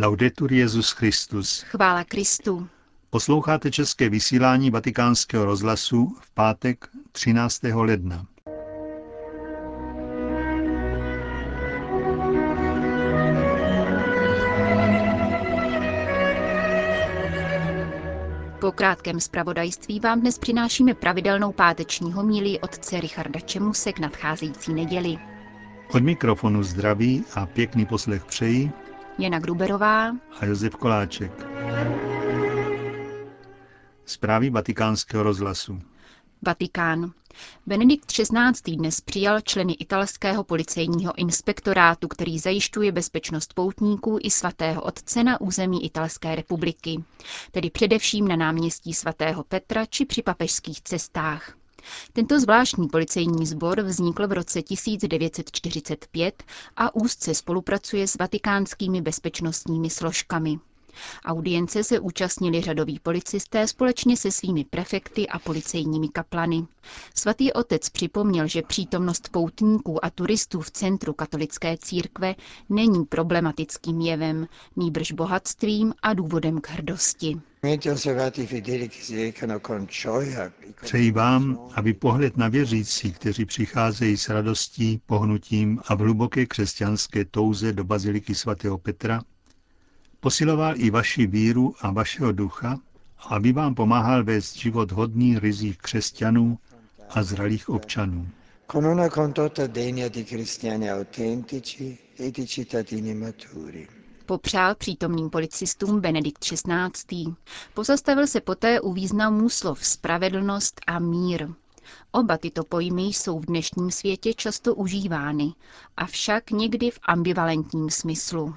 Laudetur Jezus Christus. Chvála Kristu. Posloucháte české vysílání Vatikánského rozhlasu v pátek 13. ledna. Po krátkém zpravodajství vám dnes přinášíme pravidelnou páteční homílii otce Richarda Čemuse k nadcházející neděli. Od mikrofonu zdraví a pěkný poslech přeji Jana Gruberová a Josef Koláček. Zprávy vatikánského rozhlasu. Vatikán. Benedikt XVI. dnes přijal členy italského policejního inspektorátu, který zajišťuje bezpečnost poutníků i svatého otce na území Italské republiky, tedy především na náměstí svatého Petra či při papežských cestách. Tento zvláštní policejní sbor vznikl v roce 1945 a úzce spolupracuje s vatikánskými bezpečnostními složkami. Audience se účastnili řadoví policisté společně se svými prefekty a policejními kaplany. Svatý otec připomněl, že přítomnost poutníků a turistů v centru katolické církve není problematickým jevem, nýbrž bohatstvím a důvodem k hrdosti. Přeji vám, aby pohled na věřící, kteří přicházejí s radostí, pohnutím a v hluboké křesťanské touze do baziliky svatého Petra, posiloval i vaši víru a vašeho ducha, aby vám pomáhal vést život hodný rizích křesťanů a zralých občanů. con una condotta degna di cristiani autentici e di cittadini maturi. Popřál přítomným policistům Benedikt XVI. Pozastavil se poté u významů slov spravedlnost a mír. Oba tyto pojmy jsou v dnešním světě často užívány, avšak někdy v ambivalentním smyslu.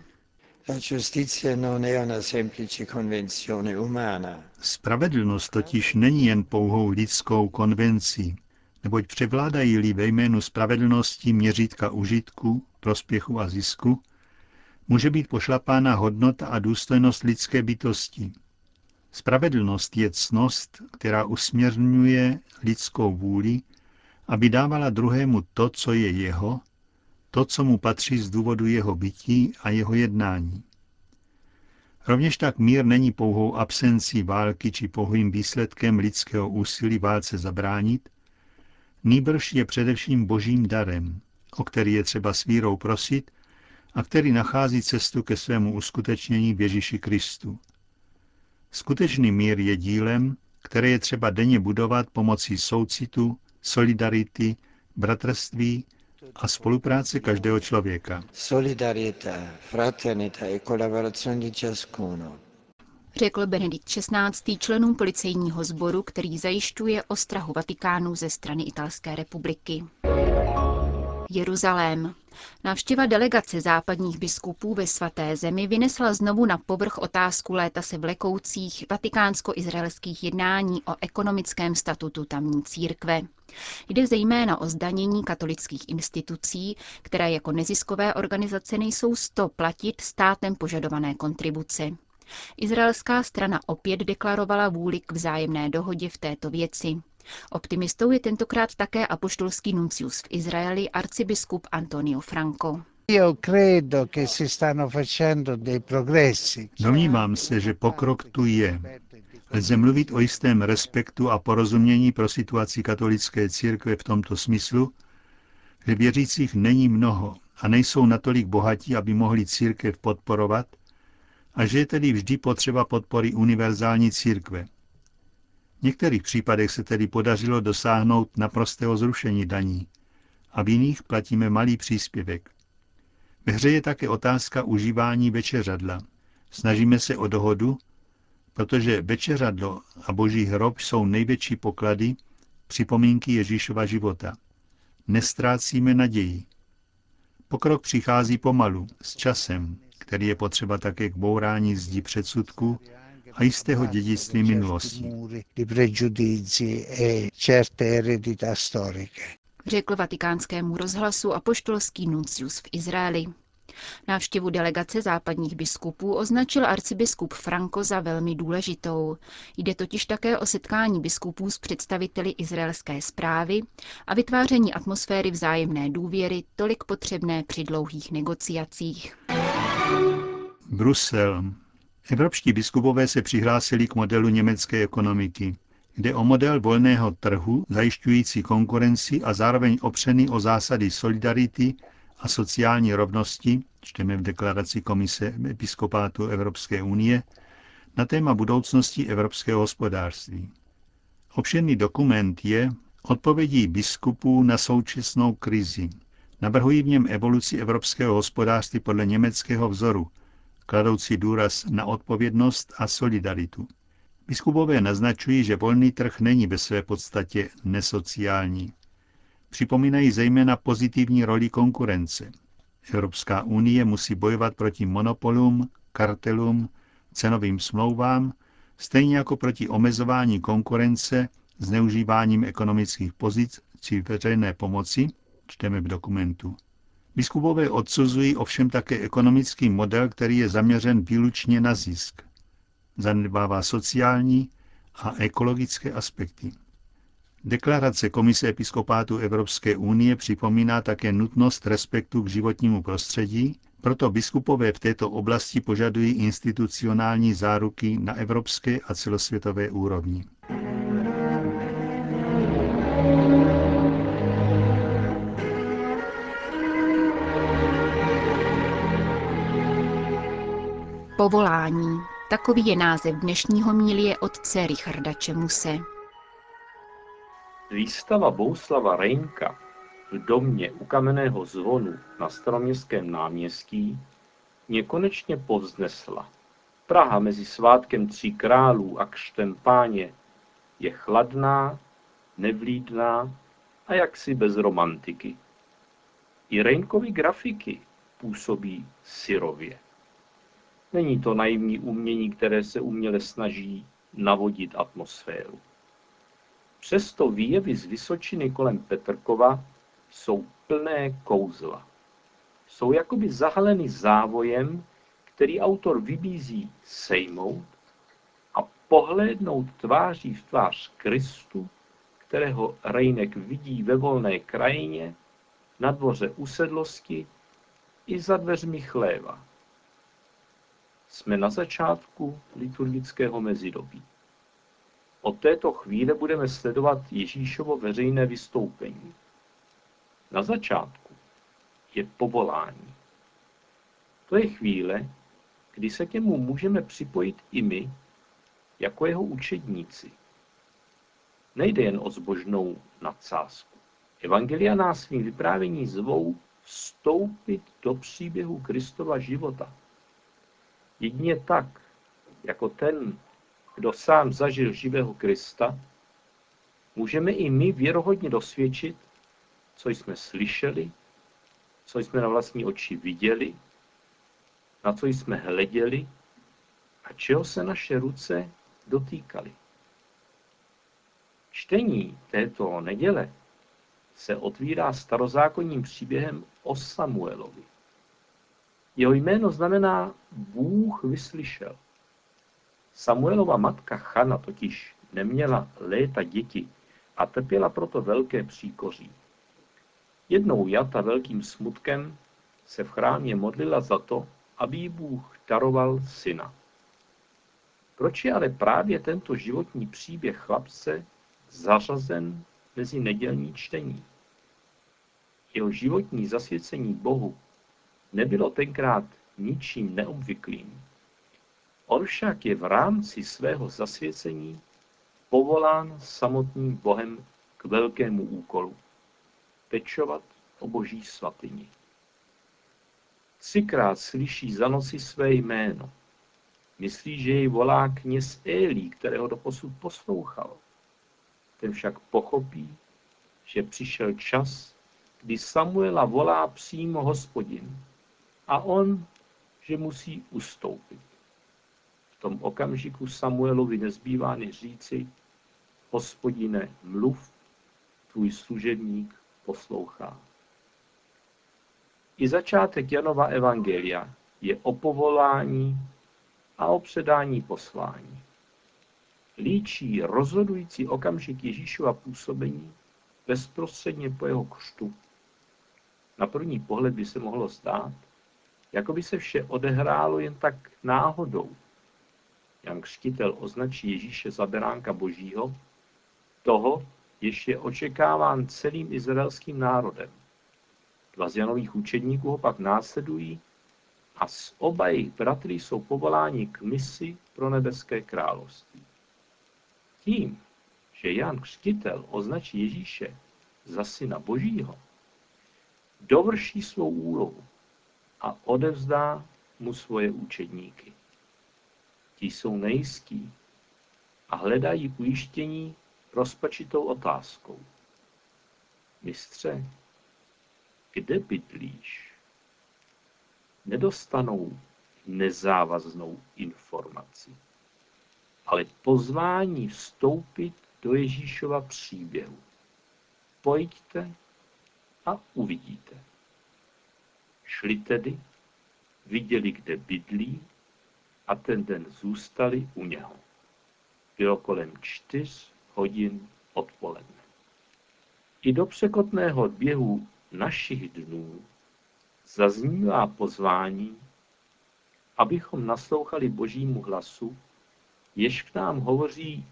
La giustizia non è una semplice convenzione umana, Spravedlnost totiž není jen pouhou lidskou konvencí, neboť převládají-li ve jménu spravedlnosti měřítka užitku, prospěchu a zisku, může být pošlapána hodnota a důstojnost lidské bytosti. Spravedlnost je cnost, která usměrňuje lidskou vůli, aby dávala druhému to, co je jeho, to, co mu patří z důvodu jeho bytí a jeho jednání. Rovněž tak mír není pouhou absencí války či pouhým výsledkem lidského úsilí válce zabránit, nýbrž je především božím darem, o který je třeba s vírou prosit a který nachází cestu ke svému uskutečnění v Ježíši Kristu. Skutečný mír je dílem, které je třeba denně budovat pomocí soucitu, solidarity, bratrství a spolupráce každého člověka. solidarietà, fraternità e collaborazione di ciascuno. Řekl Benedikt XVI. členům policejního sboru, který zajišťuje ostrahu Vatikánu ze strany Italské republiky. Jeruzalém. Návštěva delegace západních biskupů ve svaté zemi vynesla znovu na povrch otázku léta se vlekoucích vatikánsko-izraelských jednání o ekonomickém statutu tamní církve. Jde zejména o zdanění katolických institucí, které jako neziskové organizace nejsou sto platit státem požadované kontribuce. Izraelská strana opět deklarovala vůli k vzájemné dohodě v této věci. Optimistou je tentokrát také apoštolský nuncius v Izraeli arcibiskup Antonio Franco. Io credo che si stanno facendo dei progressi. Domnívám se, že pokrok tu je. Lze mluvit o jistém respektu a porozumění pro situaci katolické církve v tomto smyslu, že věřících není mnoho a nejsou natolik bohatí, aby mohli církev podporovat, a že je tedy vždy potřeba podpory univerzální církve. V některých případech se tedy podařilo dosáhnout naprostého zrušení daní a v jiných platíme malý příspěvek. Ve hře je také otázka užívání večeřadla. Snažíme se o dohodu, protože večeřadlo a boží hrob jsou největší poklady, připomínky Ježíšova života. Nestrácíme naději. Pokrok přichází pomalu, s časem, který je potřeba také k bourání zdi předsudků a jistého dědictví minulosti. Řekl vatikánskému rozhlasu apoštolský nuncius v Izraeli. Návštěvu delegace západních biskupů označil arcibiskup Franco za velmi důležitou. Jde totiž také o setkání biskupů s představiteli izraelské zprávy a vytváření atmosféry vzájemné důvěry, tolik potřebné při dlouhých negociacích. Brusel. Evropští biskupové se přihlásili k modelu německé ekonomiky. Jde o model volného trhu, zajišťující konkurenci a zároveň opřený o zásady solidarity a sociální rovnosti, čteme v deklaraci Komise Episkopátu Evropské unie, na téma budoucnosti evropského hospodářství. Obširný dokument je odpovědí biskupů na současnou krizi. Navrhují v něm evoluci evropského hospodářství podle německého vzoru, kladoucí důraz na odpovědnost a solidaritu. Biskupové naznačují, že volný trh není ve své podstatě nesociální. Připomínají zejména pozitivní roli konkurence. Evropská unie musí bojovat proti monopolům, kartelům, cenovým smlouvám, stejně jako proti omezování konkurence, zneužíváním ekonomických pozic či veřejné pomoci, čteme v dokumentu. Biskupové odsuzují ovšem také ekonomický model, který je zaměřen výlučně na zisk. Zanedbává sociální a ekologické aspekty. Deklarace Komise episkopátu Evropské unie připomíná také nutnost respektu k životnímu prostředí, proto biskupové v této oblasti požadují institucionální záruky na evropské a celosvětové úrovni. Povolání. Takový je název dnešního mílie otce Richarda Čemuse. Výstava Bouslava Rejnka v domě u kamenného zvonu na staroměstském náměstí mě konečně povznesla. Praha mezi svátkem tří králů a křtem páně je chladná, nevlídná a jaksi bez romantiky. I Rejnkovi grafiky působí syrově. Není to naivní umění, které se uměle snaží navodit atmosféru. Přesto výjevy z Vysočiny kolem Petrkova jsou plné kouzla. Jsou jakoby zahaleny závojem, který autor vybízí sejmout a pohlédnout tváří v tvář Kristu, kterého Rejnek vidí ve volné krajině, na dvoře usedlosti i za dveřmi chléva. Jsme na začátku liturgického mezidobí. Od této chvíle budeme sledovat Ježíšovo veřejné vystoupení. Na začátku je povolání. To je chvíle, kdy se k němu můžeme připojit i my, jako jeho učedníci. Nejde jen o zbožnou nadsázku. Evangelia nás svým vyprávění zvou vstoupit do příběhu Kristova života. Jedině tak, jako ten, kdo sám zažil živého Krista, můžeme i my věrohodně dosvědčit, co jsme slyšeli, co jsme na vlastní oči viděli, na co jsme hleděli a čeho se naše ruce dotýkaly. Čtení této neděle se otvírá starozákonním příběhem o Samuelovi. Jeho jméno znamená Bůh vyslyšel. Samuelova matka Chana totiž neměla léta děti a trpěla proto velké příkoří. Jednou jata velkým smutkem se v chrámě modlila za to, aby jí Bůh daroval syna. Proč je ale právě tento životní příběh chlapce zařazen mezi nedělní čtení? Jeho životní zasvěcení Bohu nebylo tenkrát ničím neobvyklým. On však je v rámci svého zasvěcení povolán samotným Bohem k velkému úkolu pečovat o boží svatyni. Třikrát slyší za noci své jméno. Myslí, že jej volá kněz Élí, kterého doposud poslouchal. Ten však pochopí, že přišel čas, kdy Samuela volá přímo hospodin a on, že musí ustoupit. V tom okamžiku Samuelovi nezbývá než říci, hospodine, mluv, tvůj služebník poslouchá. I začátek Janova Evangelia je o povolání a o předání poslání. Líčí rozhodující okamžik Ježíšova působení bezprostředně po jeho křtu. Na první pohled by se mohlo zdát, Jako by se vše odehrálo jen tak náhodou. Jan Křtitel označí Ježíše za beránka božího, toho, jež je očekáván celým izraelským národem. Dva z Janových učedníků ho pak následují a s oba jejich bratry jsou povoláni k misi pro nebeské království. Tím, že Jan Křtitel označí Ježíše za syna božího, dovrší svou úlohu a odevzdá mu svoje učedníky. Ti jsou nejistí a hledají ujištění rozpačitou otázkou. Mistře, kde bydlíš? Nedostanou nezávaznou informaci, ale pozvání vstoupit do Ježíšova příběhu. Pojďte a uvidíte. Šli tedy, viděli, kde bydlí a ten den zůstali u něho. Bylo kolem čtyř hodin odpoledne. I do překotného běhu našich dnů zaznívá pozvání, abychom naslouchali Božímu hlasu, jež k nám hovoří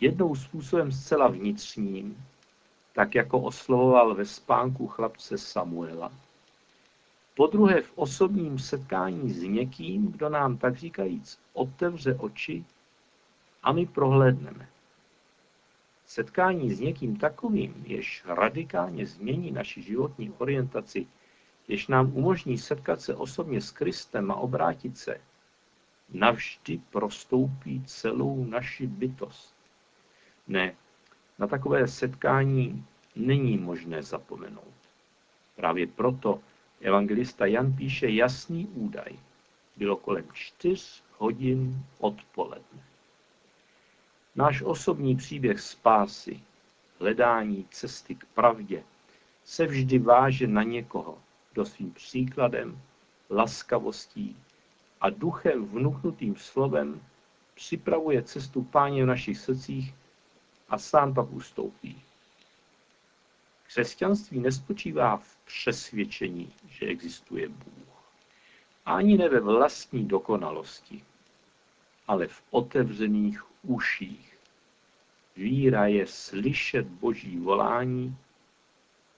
jednou způsobem zcela vnitřním, tak jako oslovoval ve spánku chlapce Samuela. Po druhé v osobním setkání s někým, kdo nám tak říkajíc otevře oči a my prohlédneme. Setkání s někým takovým, jež radikálně změní naši životní orientaci, jež nám umožní setkat se osobně s Kristem a obrátit se, navždy prostoupí celou naši bytost. Ne, na takové setkání není možné zapomenout. Právě proto evangelista Jan píše jasný údaj. Bylo kolem čtyř hodin odpoledne. Náš osobní příběh spásy, hledání cesty k pravdě, se vždy váže na někoho, kdo svým příkladem, laskavostí a duchem vnuchnutým slovem připravuje cestu páně v našich srdcích a sám pak ustoupí. Křesťanství nespočívá v přesvědčení, že existuje Bůh. Ani ne ve vlastní dokonalosti, ale v otevřených uších. Víra je slyšet Boží volání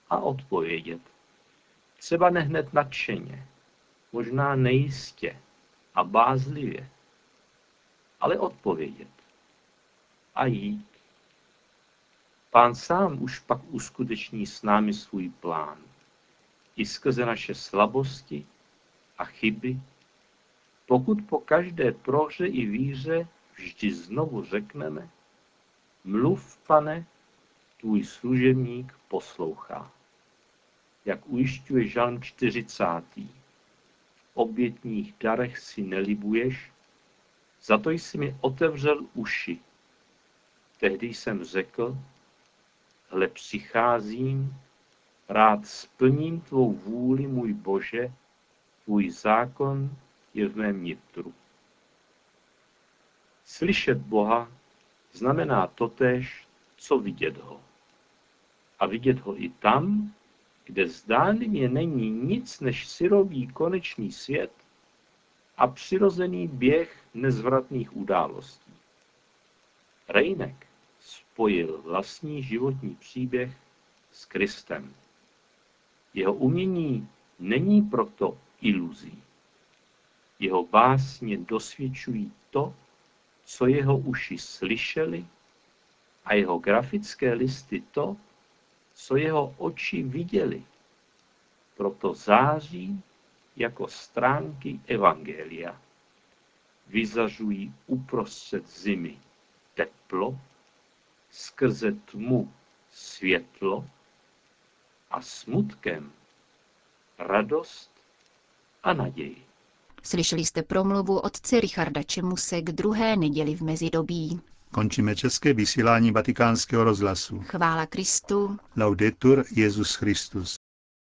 a odpovědět. Třeba nehned nadšeně, možná nejistě a bázlivě, ale odpovědět a jít. Pán sám už pak uskuteční s námi svůj plán. I skrze naše slabosti a chyby, pokud po každé prohře i víře vždy znovu řekneme, mluv, pane, tvůj služebník poslouchá. Jak ujišťuje Žalm 40. V obětních darech si nelibuješ, za to jsi mi otevřel uši. Tehdy jsem řekl, hle přicházím, rád splním tvou vůli, můj Bože, tvůj zákon je v mém nitru. Slyšet Boha znamená totéž, co vidět ho. A vidět ho i tam, kde zdánlivě není nic než syrový konečný svět a přirozený běh nezvratných událostí. Rejnek spojil vlastní životní příběh s Kristem. Jeho umění není proto iluzí. Jeho básně dosvědčují to, co jeho uši slyšeli a jeho grafické listy to, co jeho oči viděli. Proto září jako stránky Evangelia. Vyzařují uprostřed zimy teplo, skrze tmu světlo a smutkem radost a naději. Slyšeli jste promluvu otce Richarda Čemuse k druhé neděli v mezidobí. Končíme české vysílání vatikánského rozhlasu. Chvála Kristu. Laudetur Jezus Christus.